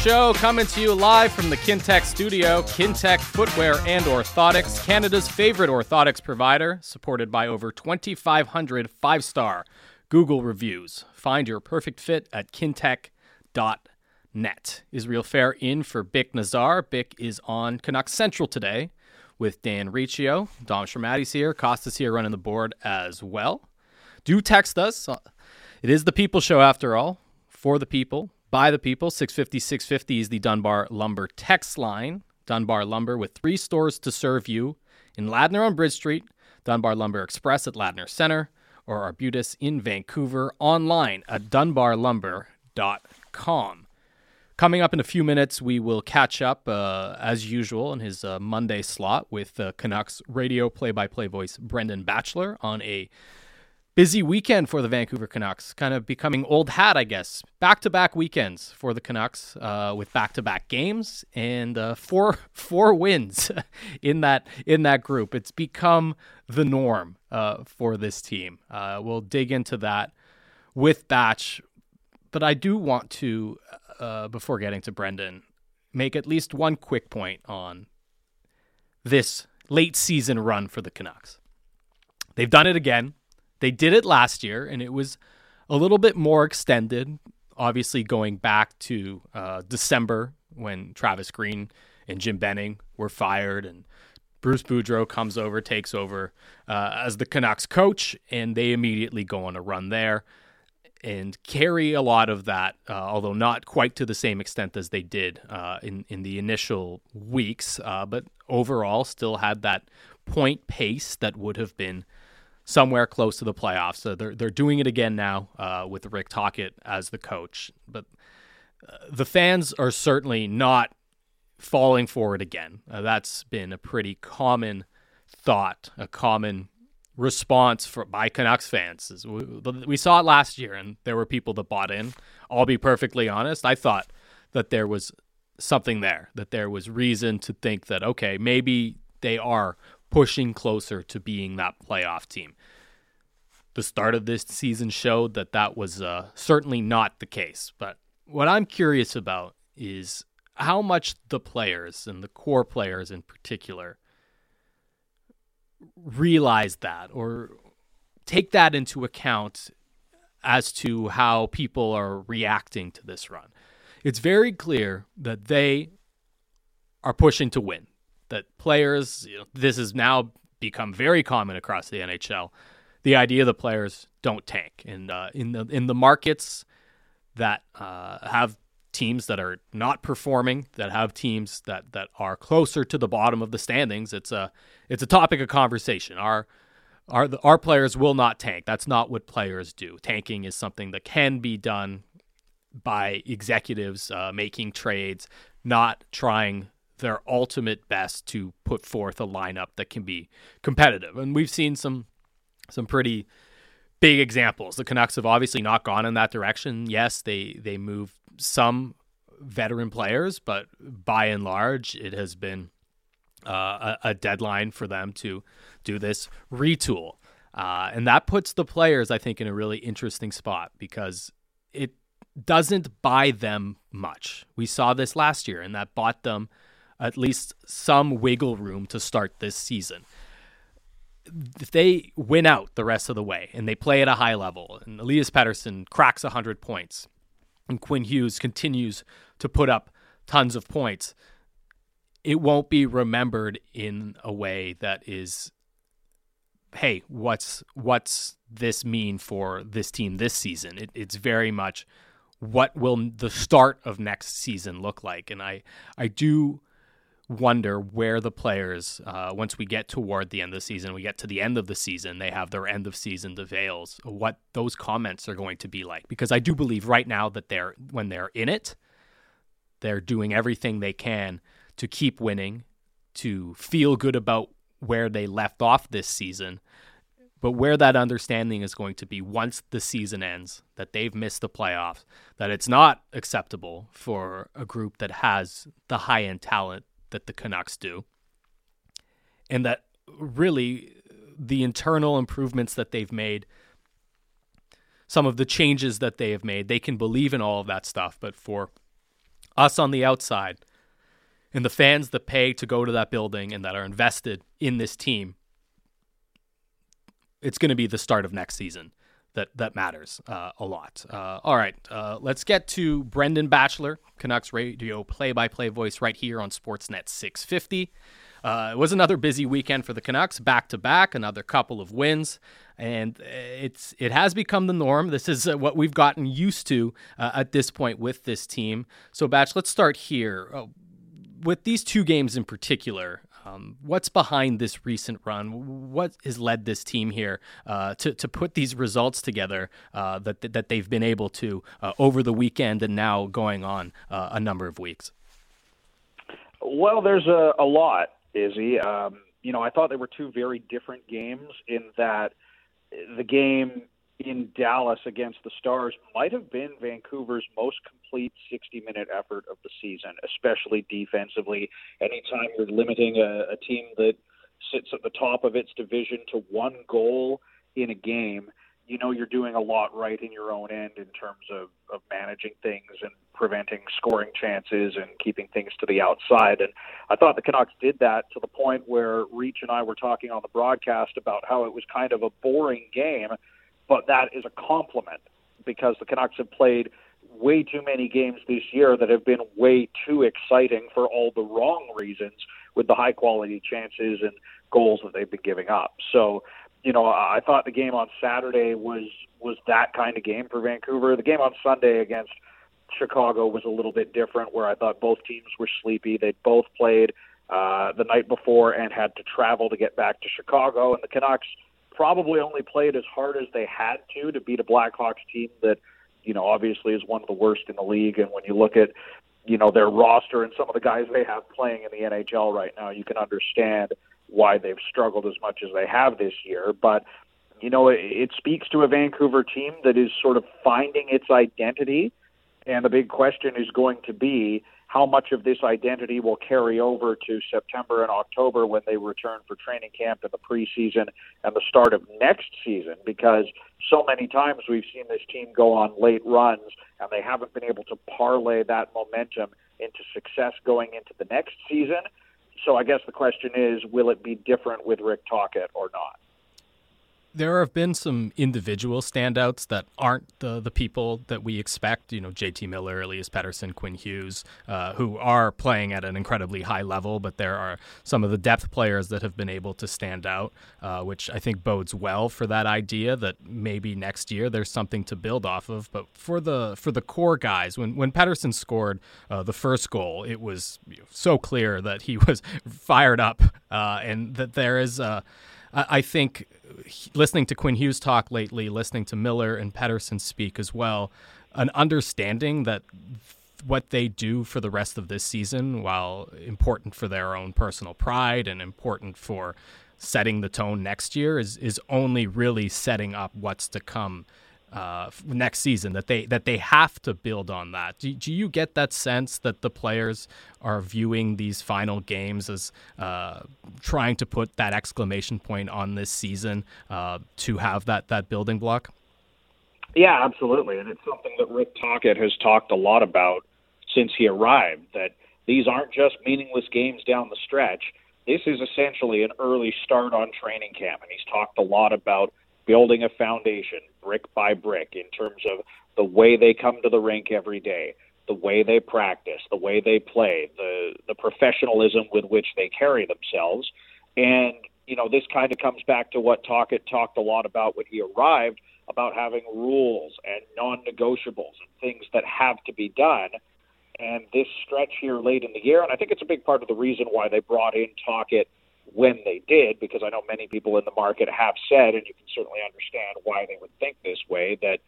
Show coming to you live from the Kintec studio. Kintec Footwear and Orthotics, Canada's favorite orthotics provider, supported by over 2,500 five star Google reviews. Find your perfect fit at kintec.net. Isreal Fehr in for Bik Nizzar. Bik is on Canucks Central today with Dan Riccio. Dom Sramaty's here. Costa's here running the board as well. Do text us. It is the People Show after all. For the people, by the people. 650 650 is the Dunbar Lumber text line. Dunbar Lumber with three stores to serve you in Ladner on Bridge Street, Dunbar Lumber Express at Ladner Center, or Arbutus in Vancouver online at dunbarlumber.com. Coming up in a few minutes, we will catch up uh, as usual in his uh, Monday slot with uh, Canucks radio play by play voice Brendan Batchelor on a busy weekend for the Vancouver Canucks, kind of becoming old hat, I guess. Back to back weekends for the Canucks uh, with back to back games and uh, four four wins in that in that group. It's become the norm uh, for this team. Uh, we'll dig into that with Batch, but I do want to, uh, before getting to Brendan, make at least one quick point on this late season run for the Canucks. They've done it again they did it last year, and it was a little bit more extended, obviously going back to uh, December when Travis Green and Jim Benning were fired, and Bruce Boudreau comes over, takes over uh, as the Canucks coach, and they immediately go on a run there and carry a lot of that, uh, although not quite to the same extent as they did uh, in in the initial weeks, uh, but overall still had that point pace that would have been somewhere close to the playoffs. So they're they're doing it again now uh, with Rick Tocchet as the coach. But uh, the fans are certainly not falling for it again. Uh, that's been a pretty common thought, a common response for by Canucks fans. We, we saw it last year, and there were people that bought in. I'll be perfectly honest. I thought that there was something there, that there was reason to think that okay, maybe they are pushing closer to being that playoff team. The start of this season showed that that was uh, certainly not the case. But what I'm curious about is how much the players and the core players in particular realize that or take that into account as to how people are reacting to this run. It's very clear that they are pushing to win that players, you know, this has now become very common across the NHL. The idea that players don't tank, and uh, in the in the markets that uh, have teams that are not performing, that have teams that that are closer to the bottom of the standings, it's a it's a topic of conversation. Our our our players will not tank. That's not what players do. Tanking is something that can be done by executives uh, making trades, not trying their ultimate best to put forth a lineup that can be competitive. And we've seen some some pretty big examples. The Canucks have obviously not gone in that direction. Yes, they they move some veteran players, but by and large, it has been uh, a, a, deadline for them to do this retool. Uh, and that puts the players, I think, in a really interesting spot because it doesn't buy them much. We saw this last year, and that bought them at least some wiggle room to start this season. If they win out the rest of the way and they play at a high level, and Elias Pettersson cracks 100 points, and Quinn Hughes continues to put up tons of points, it won't be remembered in a way that is hey what's what's this mean for this team this season? It, it's very much what will the start of next season look like. And i i do wonder where the players, uh, once we get toward the end of the season, we get to the end of the season, they have their end of season avails, what those comments are going to be like. Because I do believe right now that they're, when they're in it, they're doing everything they can to keep winning, to feel good about where they left off this season. But where that understanding is going to be once the season ends, that they've missed the playoffs, that it's not acceptable for a group that has the high end talent that the Canucks do. And that really the internal improvements that they've made some of the changes that they have made. They can believe in all of that stuff. But for us on the outside and the fans that pay to go to that building and that are invested in this team, it's going to be the start of next season that that matters uh, a lot. Uh, all right, uh, let's get to Brendan Batchelor, Canucks radio play-by-play voice right here on Sportsnet 650. Uh, it was another busy weekend for the Canucks, back to back, another couple of wins, and it's it has become the norm. This is uh, what we've gotten used to uh, at this point with this team. So, Batch, let's start here with these two games in particular. Um, what's behind this recent run? What has led this team here uh, to to put these results together uh, that that they've been able to uh, over the weekend and now going on uh, a number of weeks? Well, there's a, a lot, Izzy. Um, you know, I thought they were two very different games in that the game in Dallas against the Stars might have been Vancouver's most complete 60 minute effort of the season, especially defensively. Anytime you're limiting a, a team that sits at the top of its division to one goal in a game, you know you're doing a lot right in your own end in terms of, of managing things and preventing scoring chances and keeping things to the outside. And I thought the Canucks did that to the point where Reach and I were talking on the broadcast about how it was kind of a boring game but that is a compliment because the Canucks have played way too many games this year that have been way too exciting for all the wrong reasons with the high quality chances and goals that they've been giving up. So, you know, I thought the game on Saturday was was that kind of game for Vancouver. The game on Sunday against Chicago was a little bit different where I thought both teams were sleepy. They both played uh, the night before and had to travel to get back to Chicago and the Canucks probably only played as hard as they had to to beat a Blackhawks team that, you know, obviously is one of the worst in the league. And when you look at, you know, their roster and some of the guys they have playing in the NHL right now, you can understand why they've struggled as much as they have this year. But, you know, it, it speaks to a Vancouver team that is sort of finding its identity. And the big question is going to be how much of this identity will carry over to September and October when they return for training camp and the preseason and the start of next season because so many times we've seen this team go on late runs and they haven't been able to parlay that momentum into success going into the next season. So I guess the question is will it be different with Rick Tocchet or not? There have been some individual standouts that aren't the the people that we expect. You know, J.T. Miller, Elias Pettersson, Quinn Hughes, uh, who are playing at an incredibly high level. But there are some of the depth players that have been able to stand out, uh, which I think bodes well for that idea that maybe next year there's something to build off of. But for the for the core guys, when when Pettersson scored uh, the first goal, it was so clear that he was fired up uh, and that there is. a I think listening to Quinn Hughes talk lately, listening to Miller and Pettersson speak as well, an understanding that what they do for the rest of this season, while important for their own personal pride and important for setting the tone next year, is is only really setting up what's to come uh, next season that they that they have to build on that. Do, do you get that sense that the players are viewing these final games as uh, trying to put that exclamation point on this season uh, to have that that building block? Yeah, absolutely, and it's something that Rick Tocchet has talked a lot about since he arrived. That these aren't just meaningless games down the stretch. This is essentially an early start on training camp, and he's talked a lot about building a foundation brick by brick in terms of the way they come to the rink every day, the way they practice, the way they play, the the professionalism with which they carry themselves. And, you know, this kind of comes back to what Tocchet talked a lot about when he arrived about having rules and non negotiables and things that have to be done. And this stretch here late in the year, and I think it's a big part of the reason why they brought in Tocchet when they did, because I know many people in the market have said, and you can certainly understand why they would think this way, that,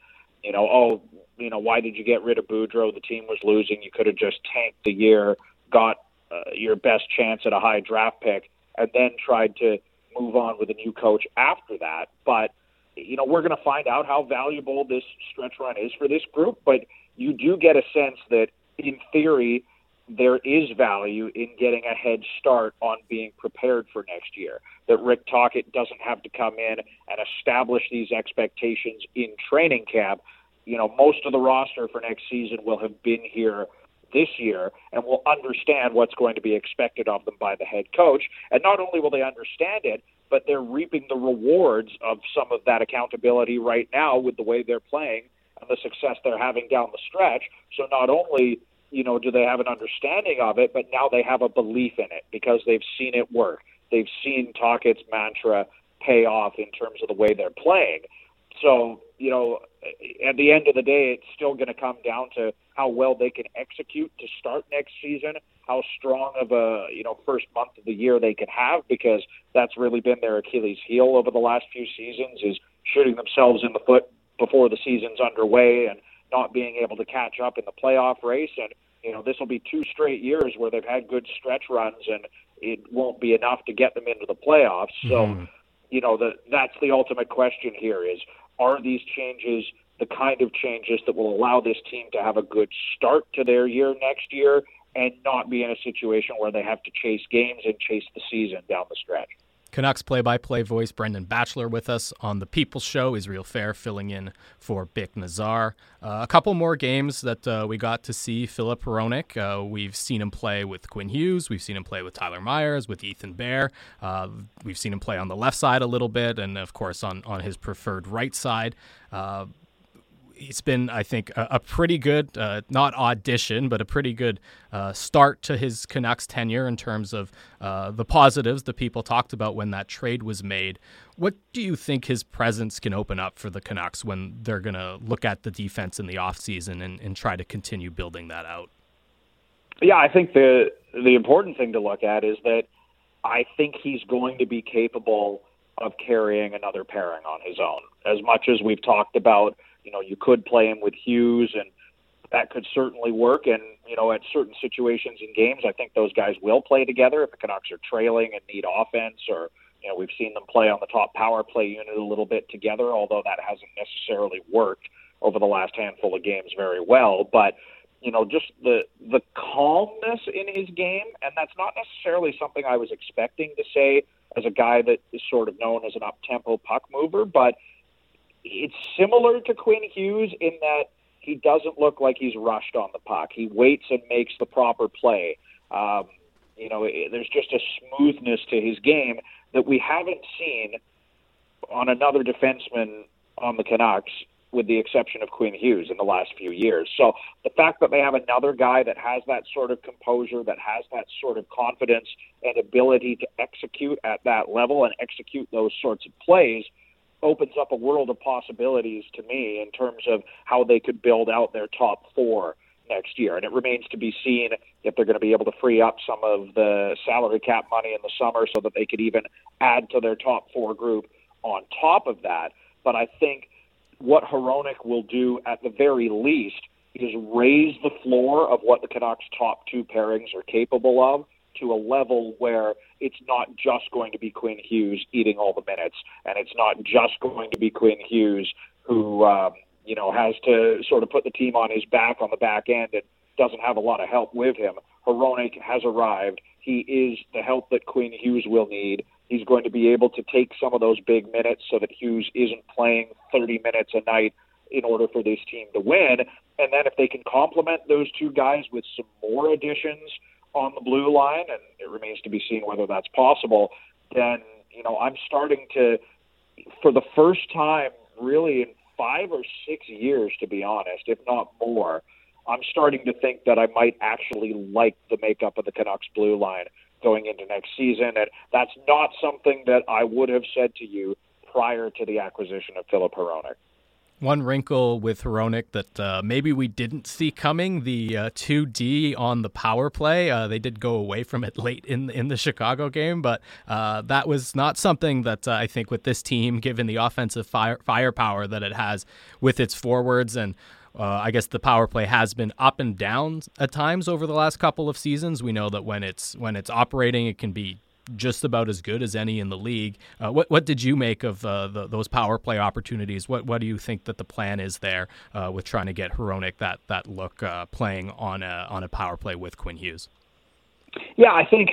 you know, oh, you know, why did you get rid of Boudreau? The team was losing. You could have just tanked the year, got uh, your best chance at a high draft pick, and then tried to move on with a new coach after that. But, you know, we're going to find out how valuable this stretch run is for this group. But you do get a sense that, in theory, there is value in getting a head start on being prepared for next year. That Rick Tocchet doesn't have to come in and establish these expectations in training camp. You know, most of the roster for next season will have been here this year and will understand what's going to be expected of them by the head coach. And not only will they understand it, but they're reaping the rewards of some of that accountability right now with the way they're playing and the success they're having down the stretch. So not only you know, do they have an understanding of it, but now they have a belief in it because they've seen it work. They've seen Tocchet's mantra pay off in terms of the way they're playing. So, you know, at the end of the day, it's still going to come down to how well they can execute to start next season, how strong of a, you know, first month of the year they can have, because that's really been their Achilles heel over the last few seasons is shooting themselves in the foot before the season's underway and not being able to catch up in the playoff race. And, you know, this will be two straight years where they've had good stretch runs and it won't be enough to get them into the playoffs. So, mm-hmm. you know, the, that's the ultimate question here is are these changes the kind of changes that will allow this team to have a good start to their year next year and not be in a situation where they have to chase games and chase the season down the stretch? Canucks play by play voice Brendan Batchelor with us on The People's Show. Isreal Fehr filling in for Bik Nizzar. Uh, a couple more games that uh, we got to see Filip Hronek. Uh, we've seen him play with Quinn Hughes. We've seen him play with Tyler Myers, with Ethan Bear. Uh, we've seen him play on the left side a little bit, and of course on, on his preferred right side. It's been, I think, a, a pretty good, uh, not audition, but a pretty good uh, start to his Canucks tenure in terms of uh, the positives that people talked about when that trade was made. What do you think his presence can open up for the Canucks when they're going to look at the defense in the offseason and, and try to continue building that out? Yeah, I think the the important thing to look at is that I think he's going to be capable of carrying another pairing on his own. As much as we've talked about you know, you could play him with Hughes, and that could certainly work. And you know, at certain situations in games, I think those guys will play together if the Canucks are trailing and need offense, or you know, we've seen them play on the top power play unit a little bit together, although that hasn't necessarily worked over the last handful of games very well. But you know, just the the calmness in his game, and that's not necessarily something I was expecting to say as a guy that is sort of known as an up tempo puck mover, but it's similar to Quinn Hughes in that he doesn't look like he's rushed on the puck. He waits and makes the proper play. Um, you know, it, there's just a smoothness to his game that we haven't seen on another defenseman on the Canucks, with the exception of Quinn Hughes in the last few years. So the fact that they have another guy that has that sort of composure, that has that sort of confidence and ability to execute at that level and execute those sorts of plays – opens up a world of possibilities to me in terms of how they could build out their top four next year. And it remains to be seen if they're going to be able to free up some of the salary cap money in the summer so that they could even add to their top four group on top of that. But I think what Hronek will do at the very least is raise the floor of what the Canucks' top two pairings are capable of to a level where it's not just going to be Quinn Hughes eating all the minutes, and it's not just going to be Quinn Hughes who um, you know has to sort of put the team on his back on the back end and doesn't have a lot of help with him. Hronek has arrived. He is the help that Quinn Hughes will need. He's going to be able to take some of those big minutes so that Hughes isn't playing 30 minutes a night in order for this team to win. And then if they can complement those two guys with some more additions, on the blue line, and it remains to be seen whether that's possible, then, you know, I'm starting to, for the first time really in five or six years, to be honest, if not more, I'm starting to think that I might actually like the makeup of the Canucks blue line going into next season. And that's not something that I would have said to you prior to the acquisition of Filip Hronek. One wrinkle with Hronek that uh, maybe we didn't see coming: the uh, 2D on the power play. Uh, they did go away from it late in in the Chicago game, but uh, that was not something that uh, I think with this team, given the offensive fire, firepower that it has with its forwards and. Uh, I guess the power play has been up and down at times over the last couple of seasons. We know that when it's when it's operating, it can be just about as good as any in the league. Uh, what what did you make of uh, the, those power play opportunities? What what do you think that the plan is there uh, with trying to get Hronek that that look uh, playing on a on a power play with Quinn Hughes? Yeah, I think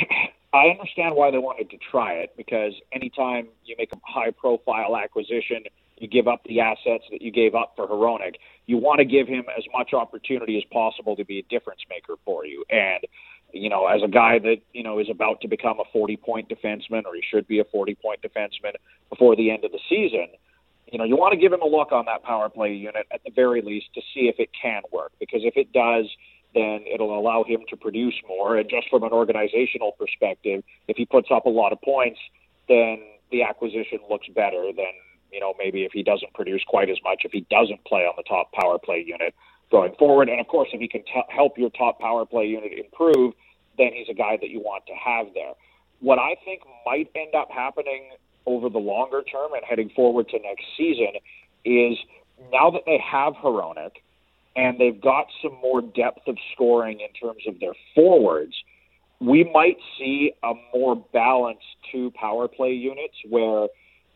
I understand why they wanted to try it because anytime you make a high profile acquisition, you give up the assets that you gave up for Hronek. You want to give him as much opportunity as possible to be a difference maker for you. And you know, as a guy that, you know, is about to become a 40 point defenseman or he should be a 40 point defenseman before the end of the season, you know, you want to give him a look on that power play unit at the very least to see if it can work. Because if it does, then it'll allow him to produce more. And just from an organizational perspective, if he puts up a lot of points, then the acquisition looks better than, you know, maybe if he doesn't produce quite as much, if he doesn't play on the top power play unit going forward. And of course, if he can t- help your top power play unit improve, then he's a guy that you want to have there. What I think might end up happening over the longer term and heading forward to next season is now that they have Hronek and they've got some more depth of scoring in terms of their forwards, we might see a more balanced two power play units where,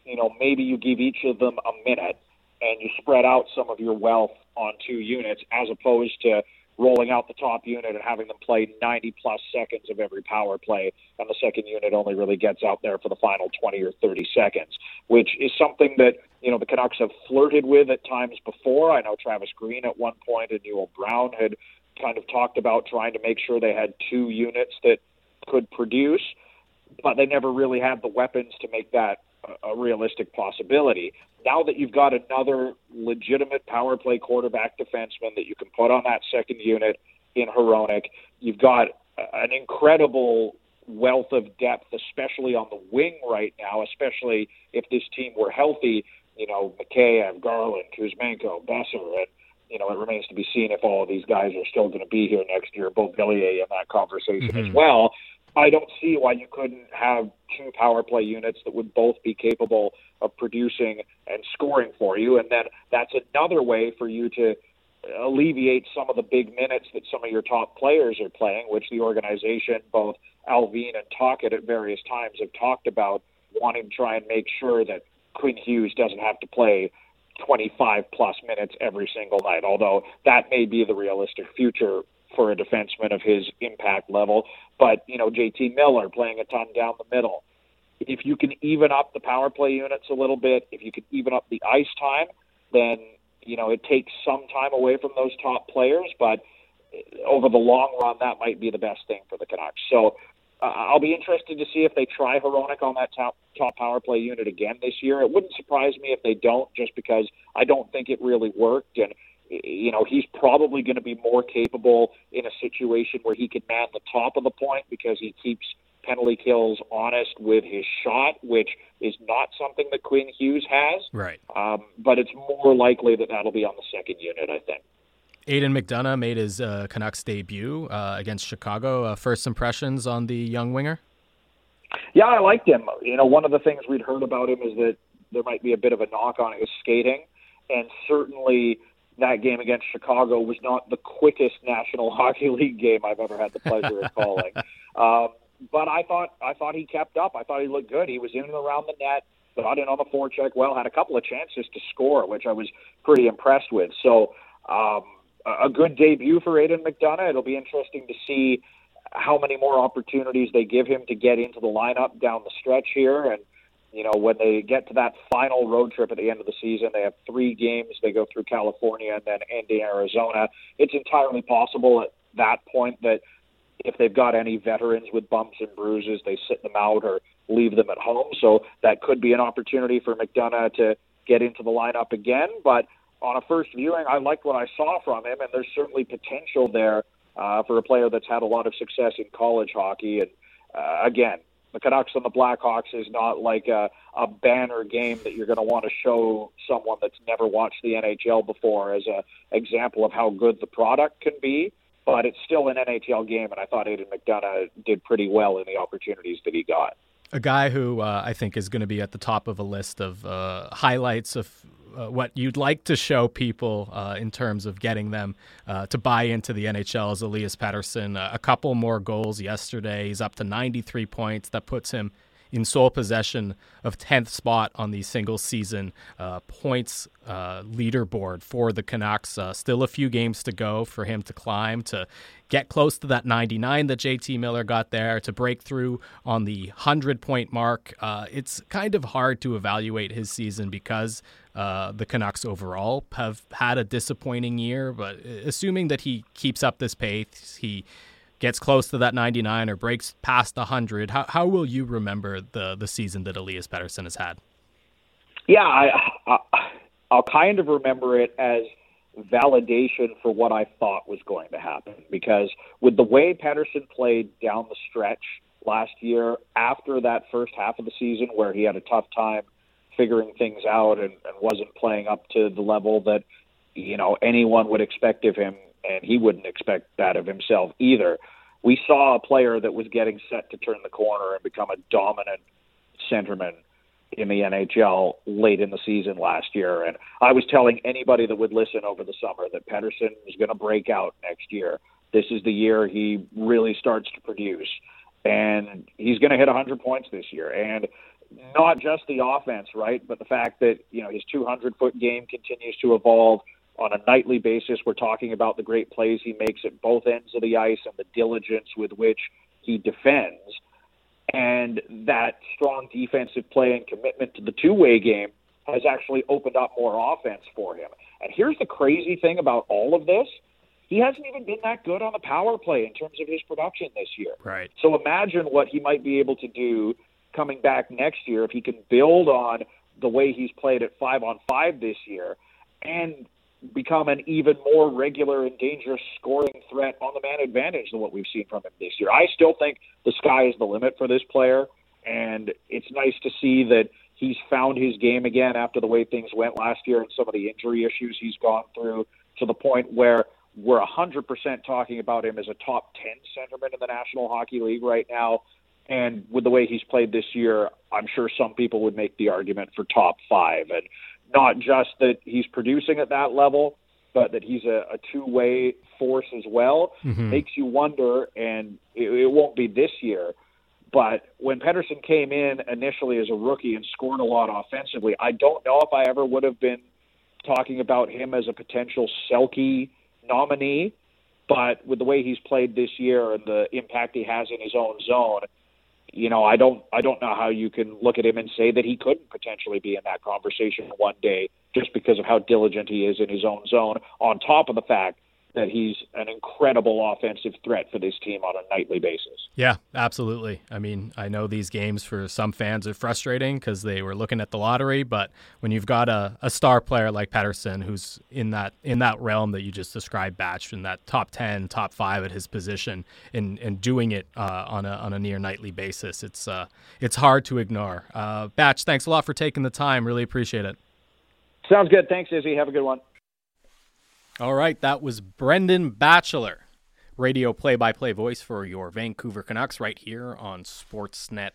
you know, maybe you give each of them a minute and you spread out some of your wealth on two units as opposed to rolling out the top unit and having them play 90 plus seconds of every power play, and the second unit only really gets out there for the final 20 or 30 seconds, which is something that you know the Canucks have flirted with at times before. I know Travis Green at one point and Newell Brown had kind of talked about trying to make sure they had two units that could produce, but they never really had the weapons to make that a realistic possibility. Now that you've got another legitimate power play quarterback defenseman that you can put on that second unit in Hronek, you've got an incredible wealth of depth, especially on the wing right now, especially if this team were healthy. You know, McKay Mikheyev, Garland, Kuzmenko, Boeser, and you know, it remains to be seen if all of these guys are still going to be here next year. Both Villiers in that conversation mm-hmm. as well. I don't see why you couldn't have two power play units that would both be capable of producing and scoring for you. And then that's another way for you to alleviate some of the big minutes that some of your top players are playing, which the organization, both Allvin and Tocchet at various times have talked about wanting to try and make sure that Quinn Hughes doesn't have to play 25 plus minutes every single night, although that may be the realistic future for a defenseman of his impact level. But, you know, JT Miller playing a ton down the middle. If you can even up the power play units a little bit, if you can even up the ice time, then, you know, it takes some time away from those top players. But over the long run, that might be the best thing for the Canucks. So uh, I'll be interested to see if they try Hronek on that top top power play unit again this year. It wouldn't surprise me if they don't, just because I don't think it really worked. And you know, he's probably going to be more capable in a situation where he can man the top of the point because he keeps penalty kills honest with his shot, which is not something that Quinn Hughes has. Right. Um, but it's more likely that that'll be on the second unit, I think. Aidan McDonough made his uh, Canucks debut uh, against Chicago. Uh, first impressions on the young winger? Yeah, I liked him. You know, one of the things we'd heard about him is that there might be a bit of a knock on his skating, and certainly that game against Chicago was not the quickest National Hockey League game I've ever had the pleasure of calling. Um, but I thought I thought he kept up. I thought he looked good. He was in and around the net, got in on the forecheck well, had a couple of chances to score, which I was pretty impressed with. So um, a good debut for Aidan McDonough. It'll be interesting to see how many more opportunities they give him to get into the lineup down the stretch here and you know, when they get to that final road trip at the end of the season, they have three games. They go through California and then into Arizona. It's entirely possible at that point that if they've got any veterans with bumps and bruises, they sit them out or leave them at home. So that could be an opportunity for McDonough to get into the lineup again. But on a first viewing, I liked what I saw from him, and there's certainly potential there uh, for a player that's had a lot of success in college hockey. And uh, again, the Canucks and the Blackhawks is not like a, a banner game that you're going to want to show someone that's never watched the NHL before as a example of how good the product can be. But it's still an NHL game, and I thought Aidan McDonough did pretty well in the opportunities that he got. A guy who uh, I think is going to be at the top of a list of uh, highlights of uh, what you'd like to show people uh, in terms of getting them uh, to buy into the NHL is Elias Pettersson. A couple more goals yesterday. He's up to 93 points. That puts him in sole possession of 10th spot on the single season uh, points leaderboard for the Canucks. Still a few games to go for him to climb to get close to that 99 that JT Miller got there, to break through on the 100 point mark. Uh, it's kind of hard to evaluate his season because uh, the Canucks overall have had a disappointing year, but assuming that he keeps up this pace, he gets close to that 99 or breaks past 100, how, how will you remember the, the season that Elias Pettersson has had? Yeah, I, I, I'll kind of remember it as validation for what I thought was going to happen because with the way Pettersson played down the stretch last year after that first half of the season where he had a tough time figuring things out and, and wasn't playing up to the level that you know anyone would expect of him and he wouldn't expect that of himself either. We saw a player that was getting set to turn the corner and become a dominant centerman in the NHL late in the season last year. And I was telling anybody that would listen over the summer that Pettersson is going to break out next year. This is the year he really starts to produce. And he's going to hit 100 points this year. And not just the offense, right? But the fact that, you know, his 200 foot game continues to evolve on a nightly basis. We're talking about the great plays he makes at both ends of the ice and the diligence with which he defends. And that strong defensive play and commitment to the two way game has actually opened up more offense for him. And here's the crazy thing about all of this he hasn't even been that good on the power play in terms of his production this year. Right. So imagine what he might be able to do coming back next year if he can build on the way he's played at five on five this year and become an even more regular and dangerous scoring threat on the man advantage than what we've seen from him this year. I still think the sky is the limit for this player, and it's nice to see that he's found his game again after the way things went last year and some of the injury issues he's gone through to the point where we're 100% talking about him as a top 10 centerman in the National Hockey League right now. And with the way he's played this year, I'm sure some people would make the argument for top five. And not just that he's producing at that level, but that he's a, a two way force as well, mm-hmm. makes you wonder, and it, it won't be this year. But when Pettersson came in initially as a rookie and scored a lot offensively, I don't know if I ever would have been talking about him as a potential Selke nominee. But with the way he's played this year and the impact he has in his own zone, you know, I don't I don't know how you can look at him and say that he couldn't potentially be in that conversation one day just because of how diligent he is in his own zone. On top of the fact that he's an incredible offensive threat for this team on a nightly basis. Yeah, absolutely. I mean, I know these games for some fans are frustrating because they were looking at the lottery, but when you've got a, a star player like Pettersson who's in that in that realm that you just described, Batch, in that top ten, top five at his position, and and doing it uh, on a on a near nightly basis, it's uh, it's hard to ignore. Uh, Batch, thanks a lot for taking the time. Really appreciate it. Sounds good. Thanks, Izzy. Have a good one. All right, that was Brendan Batchelor, radio play by play voice for your Vancouver Canucks right here on Sportsnet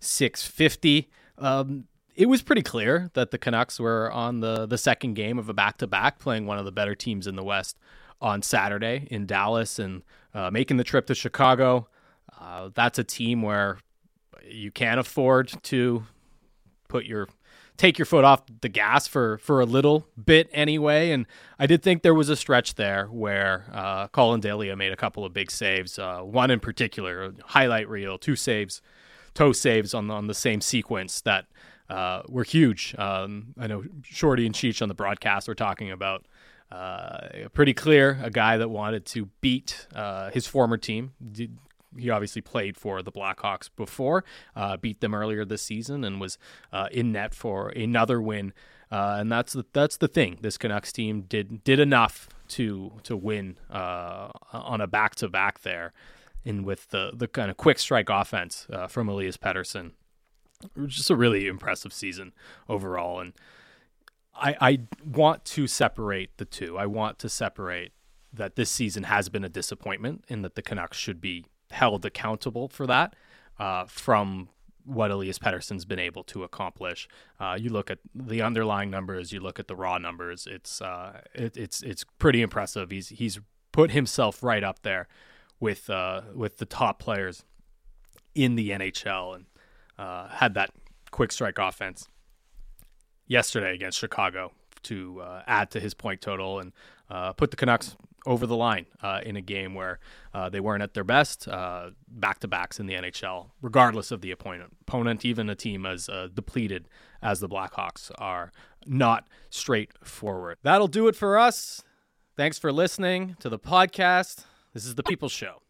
650. Um, it was pretty clear that the Canucks were on the, the second game of a back to back, playing one of the better teams in the West on Saturday in Dallas and uh, making the trip to Chicago. Uh, that's a team where you can't afford to put your take your foot off the gas for for a little bit anyway. And I did think there was a stretch there where uh, Collin Delia made a couple of big saves. Uh, one in particular, highlight reel, two saves, toe saves on on the same sequence that uh, were huge. Um, I know Shorty and Cheech on the broadcast were talking about. Uh, pretty clear, a guy that wanted to beat uh, his former team, he obviously played for the Blackhawks before, uh, beat them earlier this season, and was uh, in net for another win. Uh, and that's the, that's the thing. This Canucks team did did enough to to win uh, on a back to back there, and with the the kind of quick strike offense uh, from Elias Pettersson, just a really impressive season overall. And I, I want to separate the two. I want to separate that this season has been a disappointment and that the Canucks should be held accountable for that uh, from what Elias Pettersson's been able to accomplish. Uh, you look at the underlying numbers, you look at the raw numbers. It's uh, it, it's it's pretty impressive. He's he's put himself right up there with uh, with the top players in the NHL and uh, had that quick strike offense yesterday against Chicago to uh, add to his point total and uh, put the Canucks over the line uh, in a game where uh, they weren't at their best, back to backs in the NHL, regardless of the opponent. Opponent, even a team as uh, depleted as the Blackhawks are, not straightforward. That'll do it for us. Thanks for listening to the podcast. This is the People's Show.